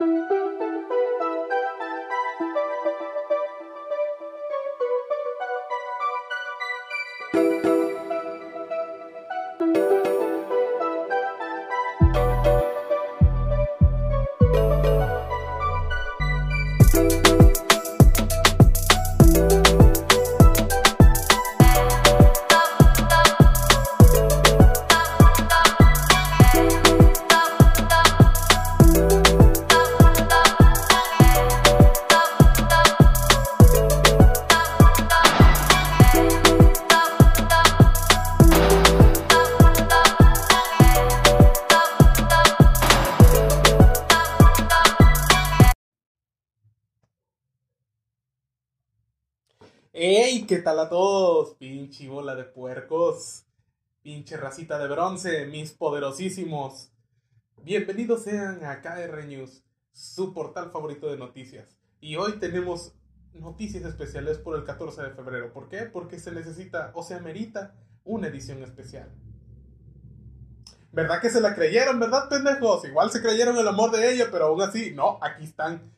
¡Ey! ¿Qué tal a todos? Pinche bola de puercos. Pinche racita de bronce, mis poderosísimos. Bienvenidos sean a KR News, su portal favorito de noticias. Y hoy tenemos noticias especiales por el 14 de febrero. ¿Por qué? Porque se necesita o se amerita una edición especial. ¿Verdad que se la creyeron, verdad, pendejos? Igual se creyeron el amor de ella, pero aún así, no, aquí están.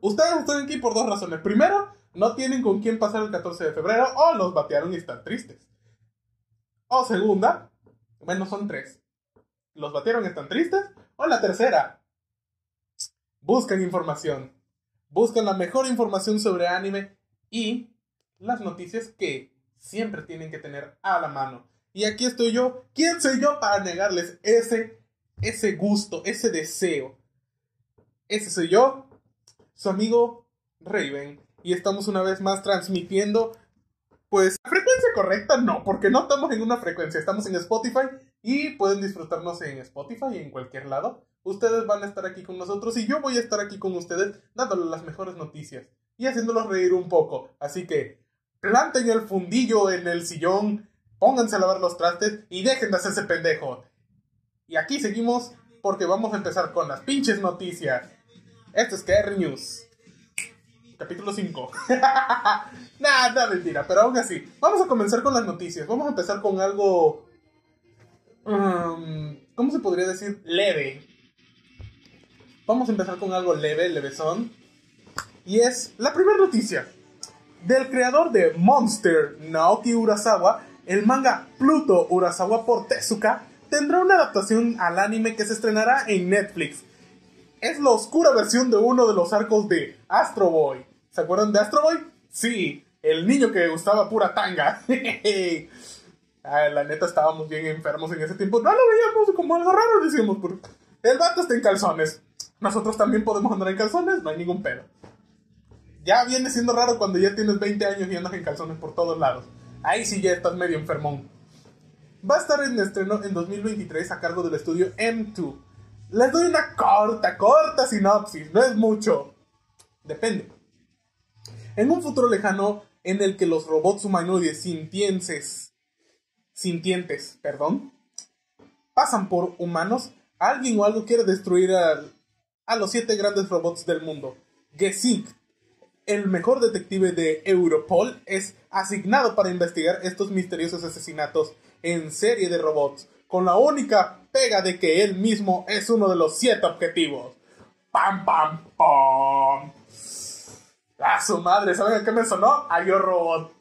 Ustedes están aquí por dos razones. Primero, no tienen con quién pasar el 14 de febrero o los batearon y están tristes. O segunda, bueno, son tres. Los batearon y están tristes. O la tercera, buscan información. Buscan la mejor información sobre anime y las noticias que siempre tienen que tener a la mano. Y aquí estoy yo. ¿Quién soy yo para negarles ese, ese gusto, ese deseo? Ese soy yo, su amigo Raven y estamos una vez más transmitiendo. Pues, frecuencia correcta no, porque no estamos en una frecuencia, estamos en Spotify y pueden disfrutarnos en Spotify y en cualquier lado. Ustedes van a estar aquí con nosotros y yo voy a estar aquí con ustedes dándoles las mejores noticias y haciéndolos reír un poco. Así que planten el fundillo en el sillón, pónganse a lavar los trastes y dejen de hacerse pendejo. Y aquí seguimos porque vamos a empezar con las pinches noticias. Esto es KR News capítulo 5. Nada, mentira, pero aún así. Vamos a comenzar con las noticias. Vamos a empezar con algo... Um, ¿Cómo se podría decir? Leve. Vamos a empezar con algo leve, levesón. Y es la primera noticia. Del creador de Monster, Naoki Urasawa, el manga Pluto Urasawa por Tezuka tendrá una adaptación al anime que se estrenará en Netflix es la oscura versión de uno de los arcos de Astro Boy. ¿Se acuerdan de Astro Boy? Sí, el niño que usaba pura tanga. la neta estábamos bien enfermos en ese tiempo. No lo veíamos como algo raro, decíamos. El vato está en calzones. Nosotros también podemos andar en calzones, no hay ningún pedo. Ya viene siendo raro cuando ya tienes 20 años y andas en calzones por todos lados. Ahí sí ya estás medio enfermón. Va a estar en estreno en 2023 a cargo del estudio M2 les doy una corta, corta sinopsis, no es mucho. Depende. En un futuro lejano en el que los robots humanoides sintientes, sintientes, perdón, pasan por humanos, alguien o algo quiere destruir a, los siete grandes robots del mundo. Gesink, el mejor detective de Europol, es asignado para investigar estos misteriosos asesinatos en serie de robots con la única pega de que él mismo es uno de los siete objetivos. ¡Pam, pam, pam! ¡A su madre! ¿Saben a qué me sonó? A Yo Robot.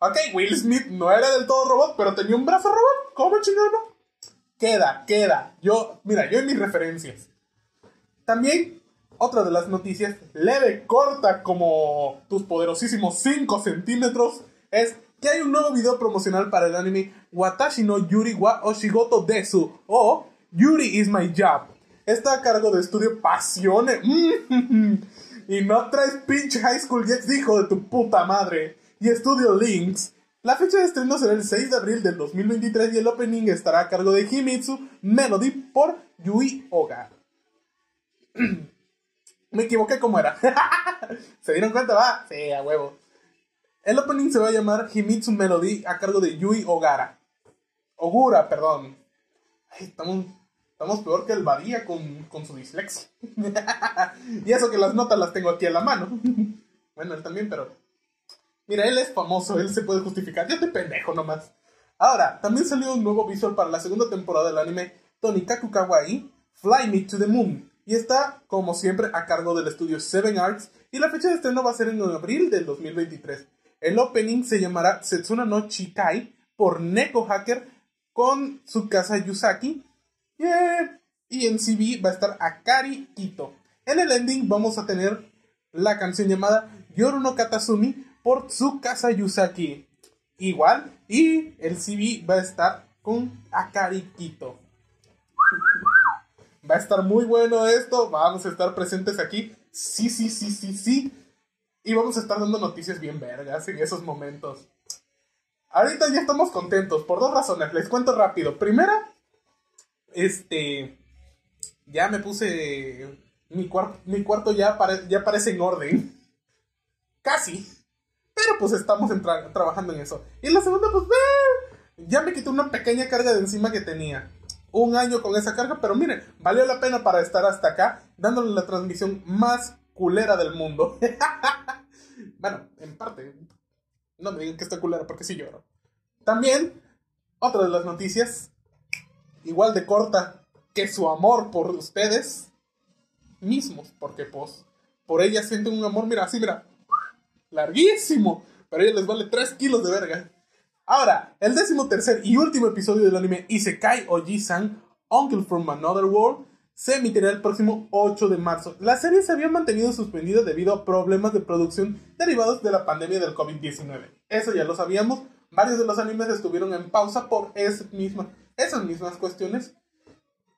Ok, Will Smith no era del todo robot, pero tenía un brazo robot. ¿Cómo chingado? Queda, queda. Yo, mira, yo en mis referencias. También, otra de las noticias, leve, corta como tus poderosísimos 5 centímetros, es que hay un nuevo video promocional para el anime Watashi no Yuri wa Oshigoto Desu o Yuri is my job. Está a cargo de estudio Pasione. y no traes pinche High School Jets, hijo de tu puta madre. Y estudio Links. La fecha de estreno será el 6 de abril del 2023 y el opening estará a cargo de Himitsu Melody por Yui Oga. Me equivoqué como era. ¿Se dieron cuenta? Va. Sí, a huevo. El opening se va a llamar Himitsu Melody a cargo de Yui Ogara. Ogura, perdón. estamos, estamos peor que el Badía con, con su dislexia. y eso que las notas las tengo aquí a la mano. bueno, él también, pero... Mira, él es famoso, él se puede justificar. Yo te pendejo nomás. Ahora, también salió un nuevo visual para la segunda temporada del anime Tonikaku Kawaii, Fly Me to the Moon. y está, como siempre, a cargo del estudio Seven Arts y la fecha de estreno va a ser en abril del 2023. El opening se llamará Setsuna no Chikai por Neko Hacker con su casa Yusaki. Y en CB va a estar Akari Ito. En el ending vamos a tener la canción llamada Yoru no Katasumi por Tsukasa Yusaki. Igual, y el CB va a estar con Akari Ito. Va a estar muy bueno esto, vamos a estar presentes aquí. Sí, sí, sí, sí, sí. Y vamos a estar dando noticias bien vergas en esos momentos. Ahorita ya estamos contentos por dos razones. Les cuento rápido. Primera, este. Ya me puse. Mi, mi cuarto ya, ya parece en orden. Casi. Pero pues estamos trabajando en eso. Y la segunda, pues. ya me quité una pequeña carga de encima que tenía. Un año con esa carga, pero miren, valió la pena para estar hasta acá, dándole la transmisión más culera del mundo. bueno, en parte. No me digan que está culera porque sí lloro. También, otra de las noticias, igual de corta que su amor por ustedes mismos, porque pues por ella sienten un amor, mira, así, mira, larguísimo, pero a ella les vale 3 kilos de verga. Ahora, el décimo tercer y último episodio del anime Isekai Oji-san, Uncle from Another World, se emitirá el próximo 8 de marzo. La serie se había mantenido suspendida debido a problemas de producción derivados de la pandemia del COVID-19. Eso ya lo sabíamos. Varios de los animes estuvieron en pausa por esas mismas, esas mismas cuestiones.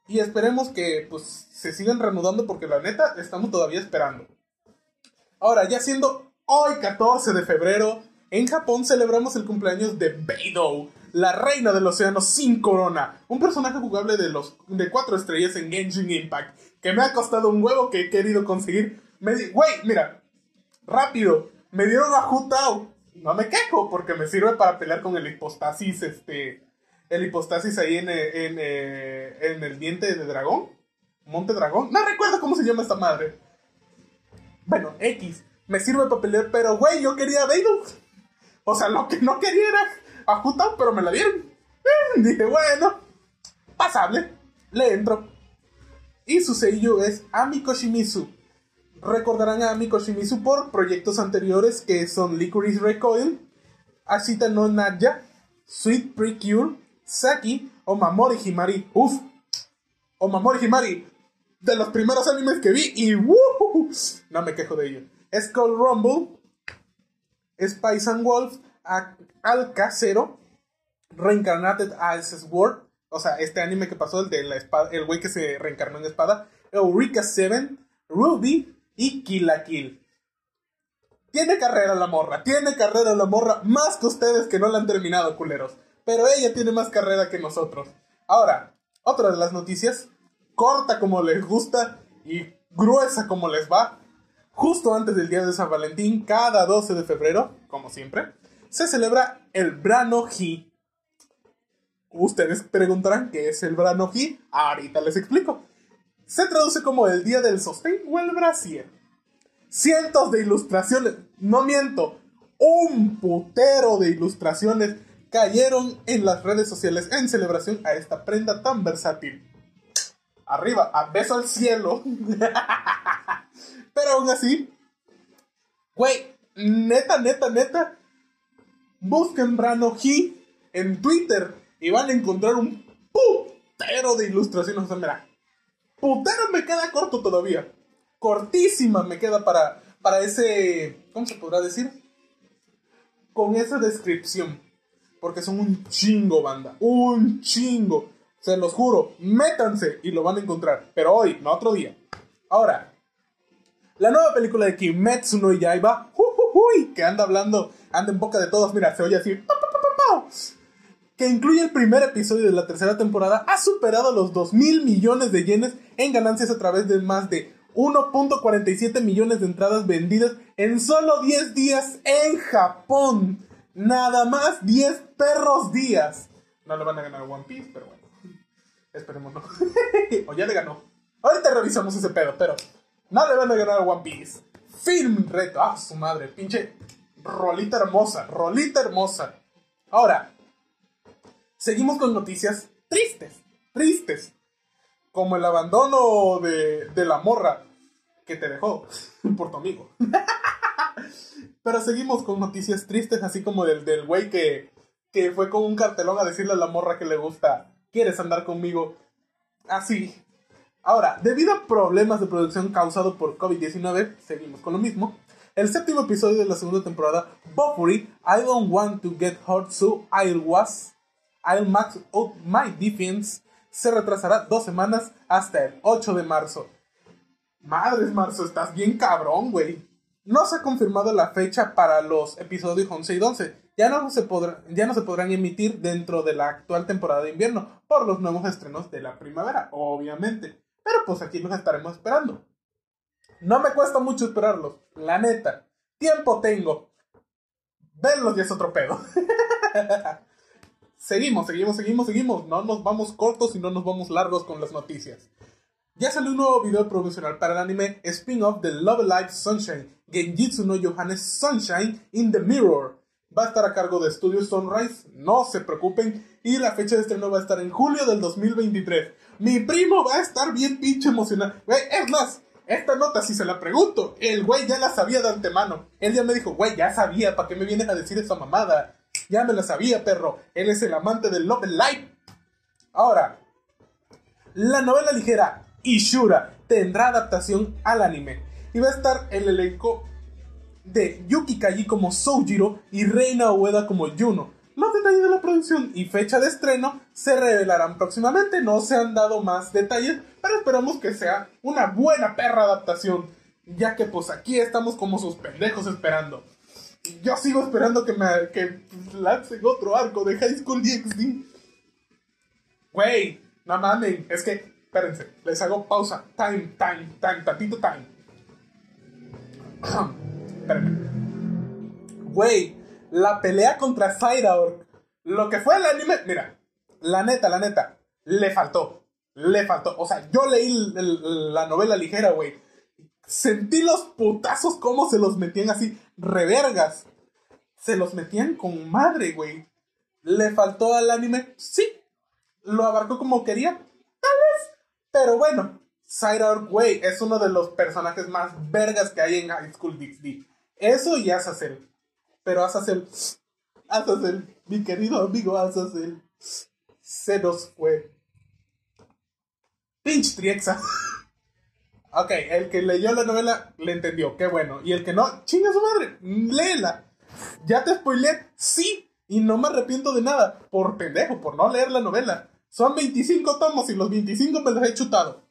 Y esperemos que pues, se sigan reanudando porque la neta estamos todavía esperando. Ahora, ya siendo hoy 14 de febrero, en Japón celebramos el cumpleaños de Beidou, la reina del océano sin corona, un personaje jugable de los de cuatro estrellas en Genshin Impact, que me ha costado un huevo que he querido conseguir. Me güey, mira, rápido, me dieron a Hutao. No me quejo porque me sirve para pelear con el hipostasis, este, el hipostasis ahí en, en, en el diente de dragón, monte dragón. No recuerdo cómo se llama esta madre. Bueno, X, me sirve para pelear, pero güey, yo quería a O sea, lo que no quería era ajustado, pero me la dieron. Dije, bueno, pasable, le entro. Y su sello es Amiko Shimizu. Recordarán a Amiko Shimizu por proyectos anteriores que son Licorice Recoil, Ashita no Nadja, Sweet Precure, Saki o Mamori Himari. Uf, o Mamori Himari, de los primeros animes que vi y no me quejo de ello. Skull Rumble, Spice and Wolf, al casero Reincarnated as Sword, o sea, este anime que pasó, el de la espada, el güey que se reencarnó en espada, Eureka 7, Ruby y Kill la Kill. Tiene carrera la morra, tiene carrera la morra, más que ustedes que no la han terminado, culeros. Pero ella tiene más carrera que nosotros. Ahora, otra de las noticias, corta como les gusta y gruesa como les va. Justo antes del día de San Valentín, cada 12 de febrero, como siempre, se celebra el Brano-Hi. Ustedes preguntarán qué es el Brano-Hi. Ahorita les explico. Se traduce como el día del sostén o el brasier. Cientos de ilustraciones, no miento, un putero de ilustraciones cayeron en las redes sociales en celebración a esta prenda tan versátil. Arriba, a beso al cielo. Pero aún así, güey, neta, neta, neta, busquen Brano en Twitter y van a encontrar un putero de ilustraciones. O sea, mira, putero me queda corto todavía. Cortísima me queda para, para ese. ¿Cómo se podrá decir? Con esa descripción. Porque son un chingo, banda. Un chingo. Se los juro, métanse y lo van a encontrar. Pero hoy, no otro día. Ahora, la nueva película de Kimetsu no Yaiba, que anda hablando, anda en boca de todos, mira, se oye así, que incluye el primer episodio de la tercera temporada, ha superado los 2 mil millones de yenes en ganancias a través de más de 1.47 millones de entradas vendidas en solo 10 días en Japón. Nada más 10 perros días. No le van a ganar One Piece, pero bueno. Esperemos no. o ya le ganó. Ahorita revisamos ese pedo, pero no le van a ganar One Piece. Film reto. Ah, su madre. Pinche rolita hermosa. Rolita hermosa. Ahora, seguimos con noticias tristes. Tristes. como el abandono de, de la morra que te dejó por tu amigo. Pero seguimos con noticias tristes, así como del, del güey que, que fue con un cartelón a decirle a la morra que le gusta, ¿quieres andar conmigo? Así. Ahora, debido a problemas de producción causados por COVID-19, seguimos con lo mismo. El séptimo episodio de la segunda temporada, Buffy, I Don't Want to Get Hurt So I Was, I'll Max Out My Defense, se retrasará dos semanas hasta el 8 de marzo. Madres, marzo, estás bien cabrón, güey. No se ha confirmado la fecha para los episodios 11 y 12. Ya no, se ya no se podrán emitir dentro de la actual temporada de invierno por los nuevos estrenos de la primavera, obviamente. Pero pues aquí los estaremos esperando. No me cuesta mucho esperarlos, la neta. Tiempo tengo. Verlos ya es otro pedo. seguimos, seguimos, seguimos, seguimos. No nos vamos cortos y no nos vamos largos con las noticias. Ya salió un nuevo video promocional para el anime spin-off de Love Live Sunshine, Genjitsu no Johannes Sunshine in the Mirror. Va a estar a cargo de Studio Sunrise, no se preocupen, y la fecha de estreno va a estar en julio del 2023. Mi primo va a estar bien pinche emocionado. es más, esta nota si se la pregunto, el güey ya la sabía de antemano. Él ya me dijo, güey, ya sabía, ¿para qué me vienes a decir esa mamada? Ya me la sabía, perro. Él es el amante del Love Live. Ahora, la novela ligera Ishura tendrá adaptación al anime y va a estar el elenco de Yuki Kaji como Soujiro y Reina Ueda como Juno. Los detalles de la producción y fecha de estreno se revelarán próximamente, no se han dado más detalles, pero esperamos que sea una buena perra adaptación, ya que pues aquí estamos como sus pendejos esperando. Yo sigo esperando que me que lancen otro arco de High School DxD. Güey, no mames, es que espérense, les hago pausa. Time, time, time, tantito time. Espérenme. Güey, la pelea contra Cyraor. Lo que fue el anime. Mira, la neta, la neta. Le faltó. Le faltó. O sea, yo leí la novela ligera, güey. Sentí los putazos como se los metían así. Revergas. Se los metían con madre, güey. ¿Le faltó al anime? Sí. ¿Lo abarcó como quería? Tal vez. Pero bueno, Cyraor, güey, es uno de los personajes más vergas que hay en High School DxD. Eso y Azazel. Pero Azazel, Azazel, mi querido amigo Azazel, se nos fue. Pinch Triexa. ok, el que leyó la novela le entendió, qué bueno. Y el que no, chinga su madre, léela. ¿Ya te spoileé? Sí. Y no me arrepiento de nada. Por pendejo, por no leer la novela. Son 25 tomos y los 25 me los he chutado.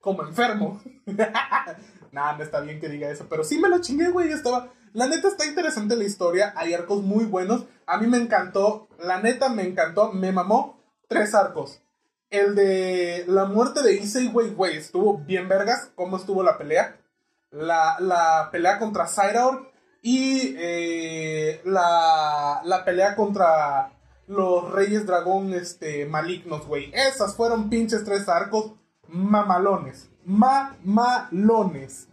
Como enfermo. Nada, no está bien que diga eso. Pero sí me lo chingué, güey. Estaba. La neta está interesante la historia. Hay arcos muy buenos. A mí me encantó. La neta me encantó. Me mamó tres arcos. El de la muerte de Issei, güey. Estuvo bien vergas. ¿Cómo estuvo la pelea? La, la pelea contra Cyraor. Y eh, la, la pelea contra los Reyes Dragón este, malignos, güey. Esas fueron pinches tres arcos mamalones. Mamalones.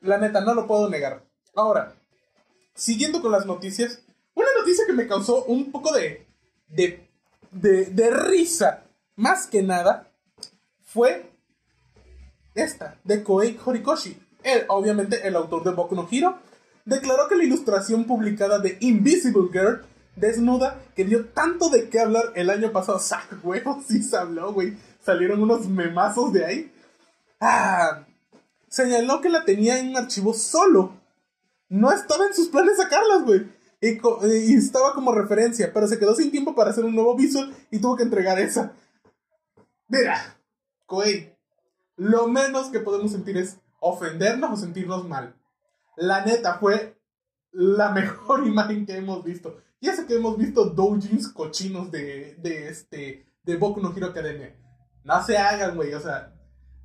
La neta, no lo puedo negar. Ahora, siguiendo con las noticias, una noticia que me causó un poco de, de, de, risa, más que nada, fue esta, de Koei Horikoshi. Él, obviamente, el autor de Boku no Hero, declaró que la ilustración publicada de Invisible Girl desnuda que dio tanto de qué hablar el año pasado. Sac, huevos, sí se habló, güey. Salieron unos memazos de ahí. Ah, señaló que la tenía en un archivo solo. No estaba en sus planes sacarlas, güey. Y, estaba como referencia, pero se quedó sin tiempo para hacer un nuevo visual y tuvo que entregar esa. Mira, Koei, lo menos que podemos sentir es ofendernos o sentirnos mal. La neta fue la mejor imagen que hemos visto. Ya sé que hemos visto doujins cochinos de, de este, de Boku no Hero Academia. No se hagan, güey, o sea,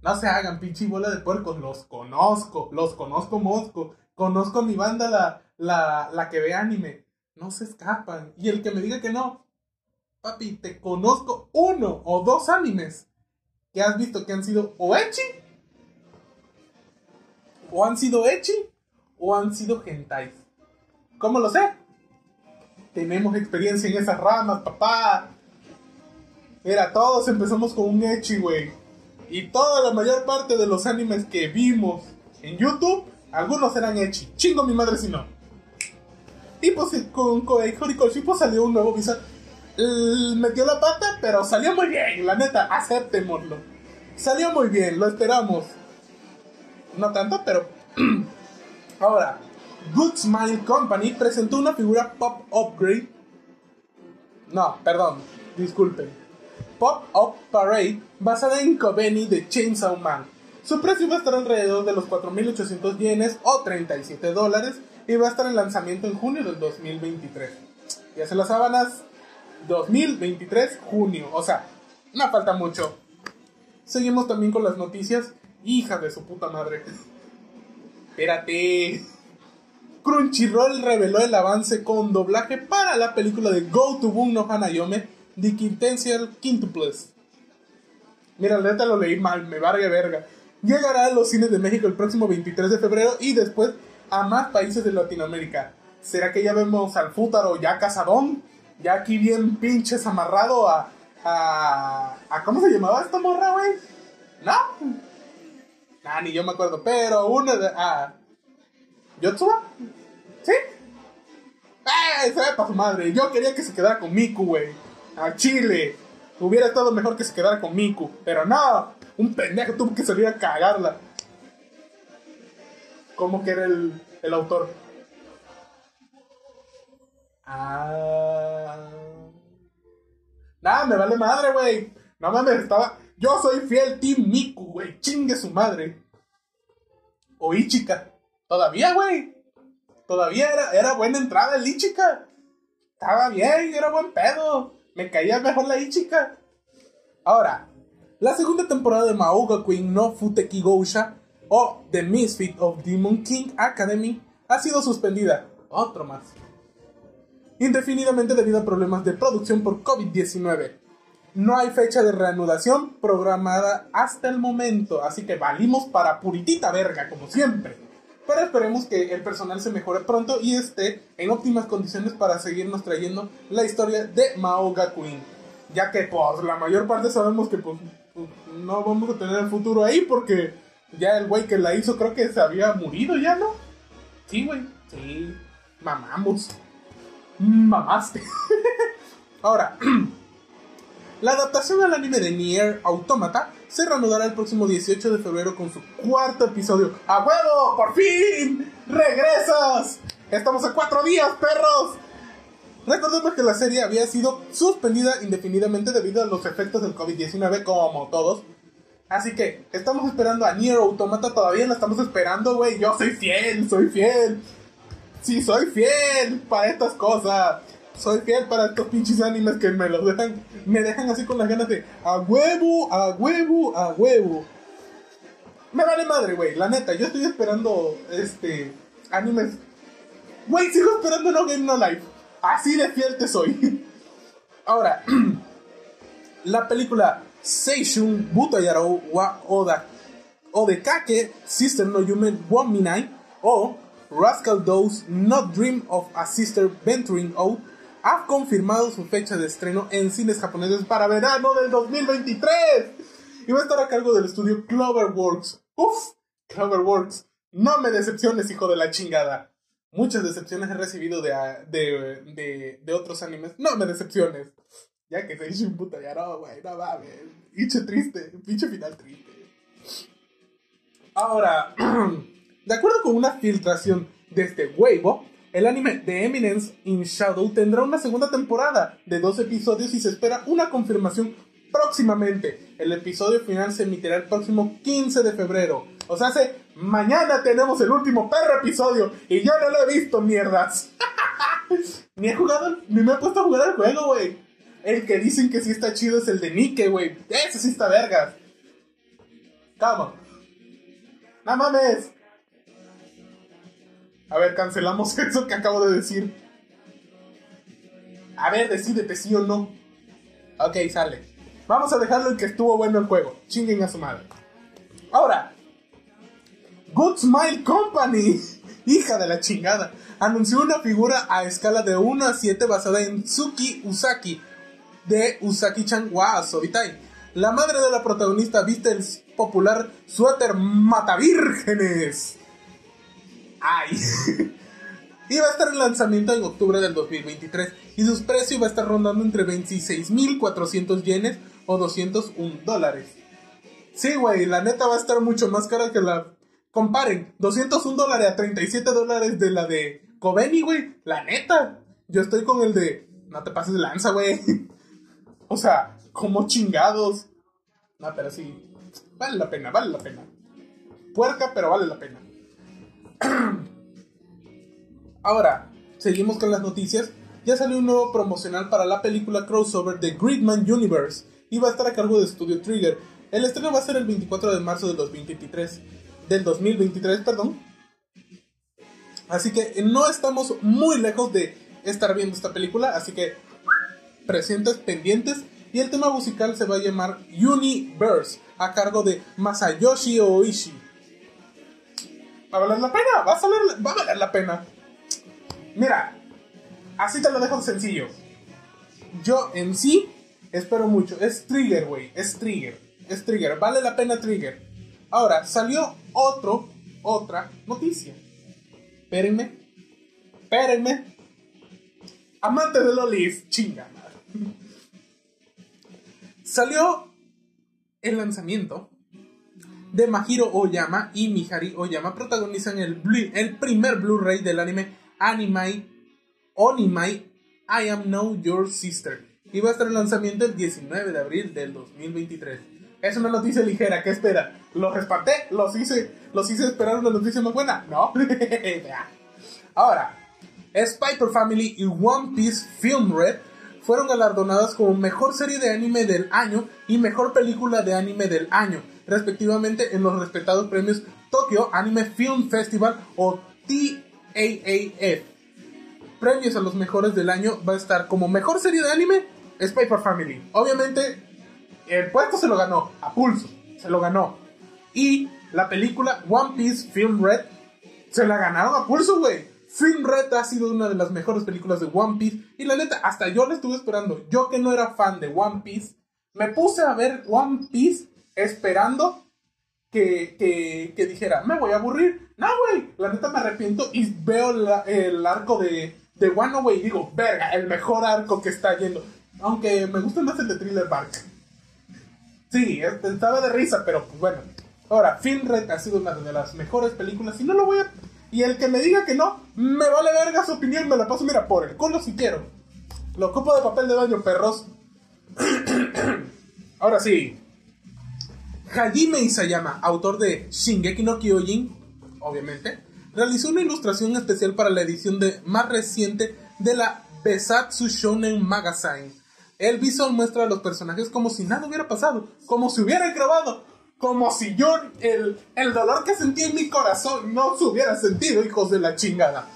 no se hagan, pinche bola de puercos. Los conozco, los conozco mosco. Conozco mi banda, la, la, la que ve anime. No se escapan. Y el que me diga que no, papi, te conozco uno o dos animes que has visto que han sido o echi, o han sido echi, o han sido hentai. ¿Cómo lo sé? Tenemos experiencia en esas ramas, papá. Mira, todos empezamos con un echi, güey. Y toda la mayor parte de los animes que vimos en YouTube, algunos eran Echi. Chingo mi madre si no. Y pues con Koei Horikoshi pues salió un nuevo visa. Metió la pata, pero salió muy bien, la neta, aceptémoslo. Salió muy bien, lo esperamos. No tanto, pero... Ahora, Good Smile Company presentó una figura Pop Upgrade. No, perdón, disculpen. Pop Up Parade basada en Kobeni de Chainsaw Man. Su precio va a estar alrededor de los 4.800 yenes o 37 dólares y va a estar en lanzamiento en junio del 2023. Y hace las sábanas 2023, junio. O sea, no falta mucho. Seguimos también con las noticias. Hija de su puta madre. Espérate. Crunchyroll reveló el avance con doblaje para la película de Go to Boom no Hanayome The Quintessential Quintuples. Mira, neta lo leí mal, me vargue verga. Llegará a los cines de México el próximo 23 de febrero y después a más países de Latinoamérica. ¿Será que ya vemos al Fútaro ya casadón? Ya aquí bien pinches amarrado a, a, a ¿Cómo se llamaba esta morra, güey? ¿No? Nah, ni yo me acuerdo, pero una de... Ah, ¿Yotsuba? ¿Sí? ¡Eh! Se ve para su madre. Yo quería que se quedara con Miku, güey. A Chile. Hubiera estado mejor que se quedara con Miku. Pero no. Un pendejo tuvo que salir a cagarla. ¿Cómo que era el, el autor? Ah. Nada, me vale madre, güey. No mames, estaba. Yo soy fiel Team Miku, güey. Chingue su madre. O Ichika. Todavía, güey. Todavía era, era buena entrada el Ichika. Estaba bien, era buen pedo. Me caía mejor la Ichika. Ahora, la segunda temporada de Maoga Queen no Futeki Gousha o The Misfit of Demon King Academy ha sido suspendida. Otro más. Indefinidamente debido a problemas de producción por COVID-19. No hay fecha de reanudación programada hasta el momento, así que valimos para puritita verga, como siempre. Pero esperemos que el personal se mejore pronto y esté en óptimas condiciones para seguirnos trayendo la historia de Maoga Queen. Ya que pues la mayor parte sabemos que pues, pues no vamos a tener el futuro ahí porque ya el güey que la hizo creo que se había murido ya, ¿no? Sí, güey. Sí. Mamamos. Mamaste. Ahora, la adaptación al anime de Nier Automata se reanudará el próximo 18 de febrero con su cuarto episodio. ¡A huevo! ¡Por fin! ¡Regresas! Estamos a cuatro días, perros. Recordemos que la serie había sido suspendida indefinidamente debido a los efectos del COVID-19, como todos. Así que estamos esperando a Nier Automata, todavía la estamos esperando, güey. Yo soy fiel, soy fiel. Sí, soy fiel para estas cosas soy fiel para estos pinches animes que me los dejan, me dejan así con las ganas de a huevo, a huevo, a huevo. Me vale madre, güey, la neta, yo estoy esperando este animes. Güey, sigo esperando No Game No Life. Así de fiel te soy. Ahora, la película Seishun Butayaro wa Oda Odekake Sister no Yume Wominai o Rascal Does Not Dream of a Sister Venturing Out ha confirmado su fecha de estreno en cines japoneses para verano del 2023 y va a estar a cargo del estudio Cloverworks. Uf, Cloverworks, no me decepciones, hijo de la chingada. Muchas decepciones he recibido de, de, de, otros animes. No me decepciones. Ya que se hizo un puta ya no, güey, no mames. Pinche triste, pinche final triste. Ahora, de acuerdo con una filtración de este huevo, el anime The Eminence in Shadow tendrá una segunda temporada de dos episodios y se espera una confirmación próximamente. El episodio final se emitirá el próximo 15 de febrero. O sea, hace, mañana tenemos el último perro episodio y yo no lo he visto, mierdas. ni he jugado, me he puesto a jugar el juego, güey. El que dicen que sí está chido es el de Nike, güey. Ese sí está vergas. Calma. No mames. A ver, cancelamos eso que acabo de decir. A ver, decídete sí o no. Ok, sale. Vamos a dejarlo en que estuvo bueno el juego. Chinguen a su madre. Ahora, Good Smile Company, hija de la chingada, anunció una figura a escala de 1 a 7 basada en Tsuki Usaki de Usaki-chan wa Sobitai. La madre de la protagonista viste el popular suéter matavírgenes. Ay. va a estar en lanzamiento en octubre del 2023 y sus precios va a estar rondando entre 26.400 yenes o 201 dólares. Sí, güey, la neta va a estar mucho más cara que la... Comparen, 201 dólares a 37 dólares de la de Coveni, güey. La neta. Yo estoy con el de... No te pases de lanza, güey. o sea, como chingados. No, pero sí. Vale la pena, vale la pena. Puerca, pero vale la pena. Ahora, seguimos con las noticias. Ya salió un nuevo promocional para la película crossover de Gridman Universe y va a estar a cargo de Studio Trigger. El estreno va a ser el 24 de marzo del 2023. Del 2023, perdón. Así que no estamos muy lejos de estar viendo esta película, así que presentes pendientes. Y el tema musical se va a llamar Universe, a cargo de Masayoshi Oishi. ¿Va a valer la pena? ¿Va a, va a valer la pena? Mira, así te lo dejo sencillo. Yo en sí espero mucho. Es Trigger, güey. Es Trigger. Es Trigger. Vale la pena Trigger. Ahora, salió otro, otra noticia. Espérenme. Espérenme. Amante de Lolis. Chinga. Salió el lanzamiento de Mahiro Oyama y Mihari Oyama protagonizan el, el primer Blu-ray del anime Anime Onimai I Am Now Your Sister. Y va a estar el lanzamiento el 19 de abril del 2023. Es una noticia ligera, ¿qué espera? ¿Los respaté? ¿Los hice, los hice esperar una noticia más buena? No. Ahora, Spider Family y One Piece Film Red fueron galardonadas como mejor serie de anime del año y mejor película de anime del año, respectivamente en los respetados premios Tokyo Anime Film Festival o TAAF. Premios a los mejores del año va a estar como mejor serie de anime Spy for Family. Obviamente, el puesto se lo ganó a pulso, se lo ganó. Y la película One Piece Film Red se la ganaron a pulso, güey. Film Red ha sido una de las mejores películas de One Piece. Y la neta, hasta yo la estuve esperando. Yo que no era fan de One Piece, me puse a ver One Piece esperando que, que, dijera, me voy a aburrir. No, güey, la neta me arrepiento y veo el arco de, de Wano, güey, y digo, verga, el mejor arco que está yendo. Aunque me gusta más el de Thriller Bark. Sí, estaba de risa, pero pues bueno. Ahora, Film Red ha sido una de las mejores películas y no lo voy a... Y el que me diga que no, me vale verga su opinión, me la paso, mira, por el culo si quiero. Lo ocupo de papel de baño, perros. Ahora sí, Hajime Isayama, autor de Shingeki no Kyojin, obviamente, realizó una ilustración especial para la edición de, más reciente de la Besatsu Shonen Magazine. El visual muestra a los personajes como si nada hubiera pasado, como si hubieran grabado, como si yo el, el dolor que sentí en mi corazón no se hubiera sentido, hijos de la chingada.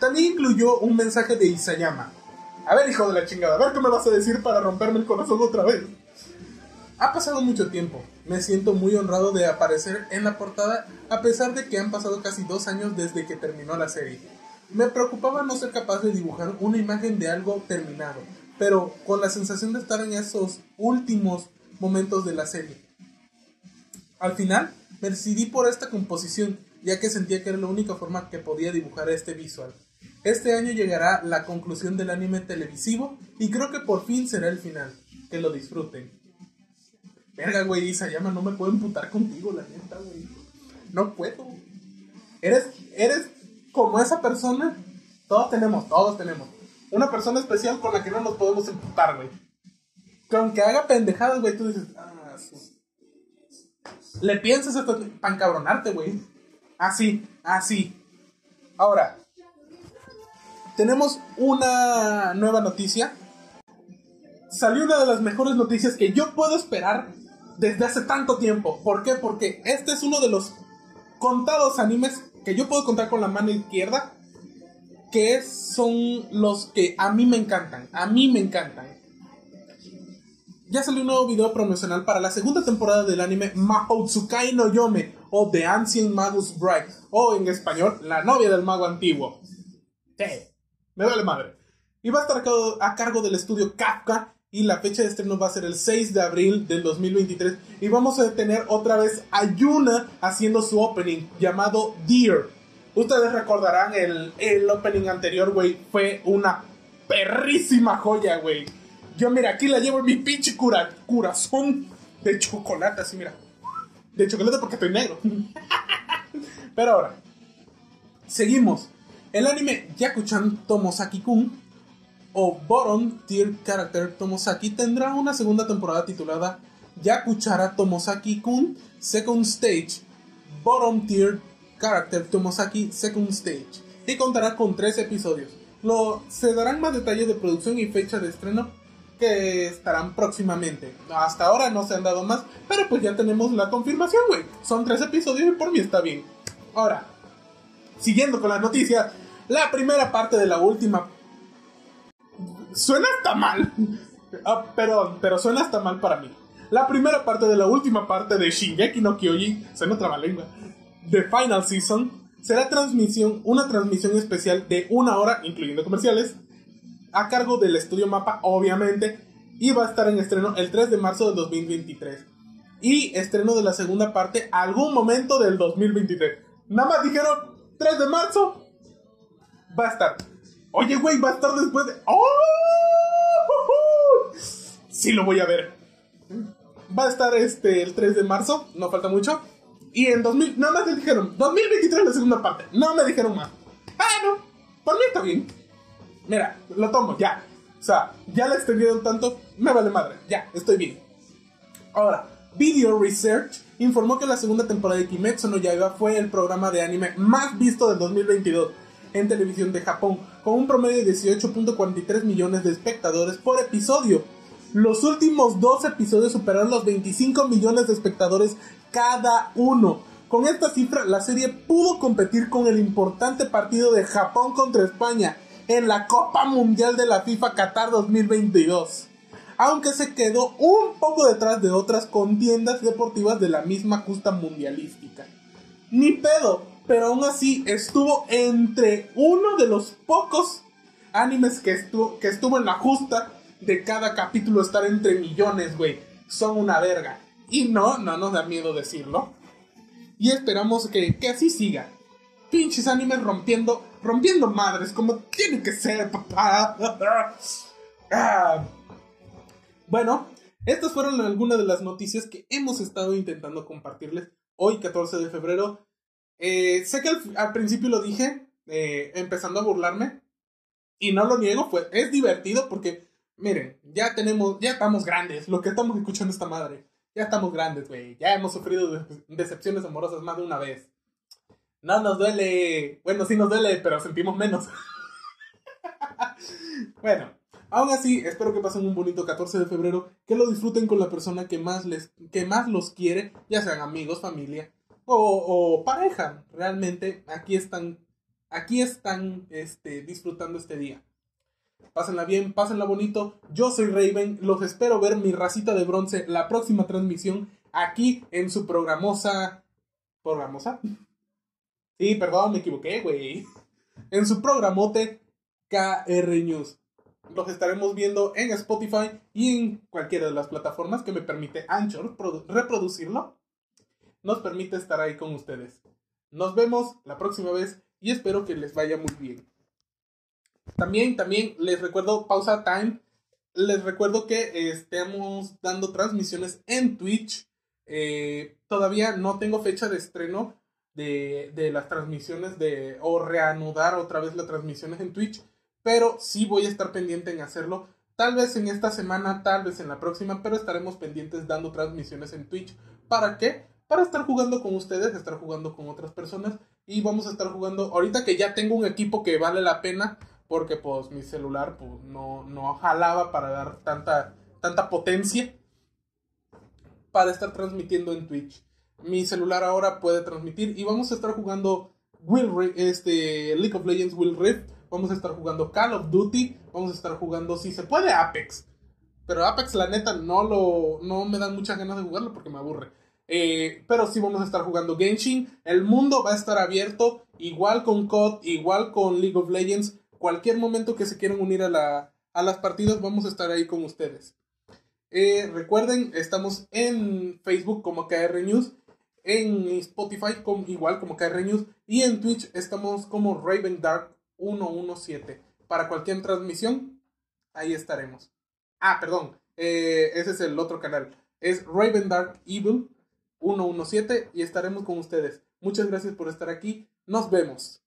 También incluyó un mensaje de Isayama. A ver, hijo de la chingada, a ver qué me vas a decir para romperme el corazón otra vez. Ha pasado mucho tiempo. Me siento muy honrado de aparecer en la portada a pesar de que han pasado casi dos años desde que terminó la serie. Me preocupaba no ser capaz de dibujar una imagen de algo terminado, pero con la sensación de estar en esos últimos momentos de la serie. Al final, decidí por esta composición, ya que sentía que era la única forma que podía dibujar este visual. Este año llegará la conclusión del anime televisivo y creo que por fin será el final. Que lo disfruten. Verga, güey, llama no me puedo emputar contigo, la neta, güey. No puedo. Eres, eres como esa persona. Todos tenemos, todos tenemos. Una persona especial con la que no nos podemos emputar, güey. Que aunque haga pendejadas, güey, tú dices, ah, sí. Le piensas esto para encabronarte, güey. Así, así. Ahora, tenemos una nueva noticia. Salió una de las mejores noticias que yo puedo esperar desde hace tanto tiempo. ¿Por qué? Porque este es uno de los contados animes que yo puedo contar con la mano izquierda. Que son los que a mí me encantan. A mí me encantan. Ya salió un nuevo video promocional para la segunda temporada del anime Mahoutsukai no Yome o The Ancient Magus Bride o en español La novia del mago antiguo. me vale madre. Y va a estar a cargo del estudio Kafka y la fecha de estreno va a ser el 6 de abril del 2023 y vamos a tener otra vez a Yuna haciendo su opening llamado Dear. Ustedes recordarán el, el opening anterior, güey, fue una perrísima joya, güey. Yo, mira, aquí la llevo en mi pinche cura, corazón de chocolate, así, mira. De chocolate porque estoy negro. Pero ahora, seguimos. El anime Yakuchan Tomosaki-kun o Bottom Tier Character Tomosaki tendrá una segunda temporada titulada Yakuchara Tomosaki-kun Second Stage Bottom Tier Character Tomosaki Second Stage y contará con tres episodios. Lo, se darán más detalles de producción y fecha de estreno que estarán próximamente. Hasta ahora no se han dado más, pero pues ya tenemos la confirmación, güey. Son tres episodios y por mí está bien. Ahora, siguiendo con las noticias, la primera parte de la última Suena hasta mal. Ah, pero, pero suena hasta mal para mí. La primera parte de la última parte de Shingeki no Kyojin, suena otra lengua, de Final Season, será transmisión, una transmisión especial de una hora, incluyendo comerciales, a cargo del estudio Mapa, obviamente, y va a estar en estreno el 3 de marzo del 2023. Y estreno de la segunda parte algún momento del 2023. Nada más dijeron 3 de marzo. Va a estar. Oye, güey, va a estar después de. ¡Oh! Sí, lo voy a ver. Va a estar este el 3 de marzo, no falta mucho. Y en 2000, nada más le dijeron, 2023 la segunda parte. No me dijeron más. Ah, no, por mí está bien. Mira, lo tomo, ya. O sea, ya le extendieron tanto, me vale madre. Ya, estoy bien. Ahora, Video Research informó que la segunda temporada de Kimetsu no Yaiba fue el programa de anime más visto del 2022 en televisión de Japón, con un promedio de 18.43 millones de espectadores por episodio. Los últimos dos episodios superaron los 25 millones de espectadores cada uno. Con esta cifra, la serie pudo competir con el importante partido de Japón contra España en la Copa Mundial de la FIFA Qatar 2022. Aunque se quedó un poco detrás de otras contiendas deportivas de la misma justa mundialística. Ni pedo, pero aún así estuvo entre uno de los pocos animes que estuvo, que estuvo en la justa de cada capítulo estar entre millones, güey. Son una verga. Y no, no nos da miedo decirlo. Y esperamos que, que así siga. Pinches animes rompiendo, rompiendo madres, como tiene que ser, papá. Ah. Bueno, estas fueron algunas de las noticias que hemos estado intentando compartirles hoy, 14 de febrero. Eh, sé que al, principio lo dije, eh, empezando a burlarme, y no lo niego, es divertido porque, miren, ya tenemos, ya estamos grandes, lo que estamos escuchando esta madre, ya estamos grandes, güey, ya hemos sufrido decepciones amorosas más de una vez. No nos duele, bueno, sí nos duele, pero sentimos menos. bueno, aún así, espero que pasen un bonito 14 de febrero, que lo disfruten con la persona que más les, que más los quiere, ya sean amigos, familia, o, pareja. Realmente aquí están, aquí están este, disfrutando este día. Pásenla bien, pásenla bonito. Yo soy Raven, los espero ver mi racita de bronce la próxima transmisión aquí en su programosa... ¿Programosa? Sí, perdón, me equivoqué, güey. En su programote KR News. Los estaremos viendo en Spotify y en cualquiera de las plataformas que me permite Anchor reproducirlo nos permite estar ahí con ustedes. Nos vemos la próxima vez y espero que les vaya muy bien. También, también les recuerdo, pausa time, les recuerdo que estemos dando transmisiones en Twitch. Eh, todavía no tengo fecha de estreno de, de, las transmisiones de o reanudar otra vez las transmisiones en Twitch, pero sí voy a estar pendiente en hacerlo. Tal vez en esta semana, tal vez en la próxima, pero estaremos pendientes dando transmisiones en Twitch. ¿Para qué? para estar jugando con ustedes, estar jugando con otras personas y vamos a estar jugando ahorita que ya tengo un equipo que vale la pena porque pues mi celular pues no, no jalaba para dar tanta, tanta potencia para estar transmitiendo en Twitch. Mi celular ahora puede transmitir y vamos a estar jugando Will este, League of Legends Will Rift, vamos a estar jugando Call of Duty, vamos a estar jugando si se puede Apex. Pero Apex la neta no lo no me dan muchas ganas de jugarlo porque me aburre. Eh, pero sí vamos a estar jugando Genshin. El mundo va a estar abierto, igual con COD, igual con League of Legends. Cualquier momento que se quieran unir a la, a las partidas, vamos a estar ahí con ustedes. Eh, recuerden, estamos en Facebook como KR News, en Spotify como, igual como KR News y en Twitch estamos como Raven Dark 117. Para cualquier transmisión, ahí estaremos. Ah, perdón, eh, ese es el otro canal. Es Raven Dark Evil 117 y estaremos con ustedes. Muchas gracias por estar aquí. Nos vemos.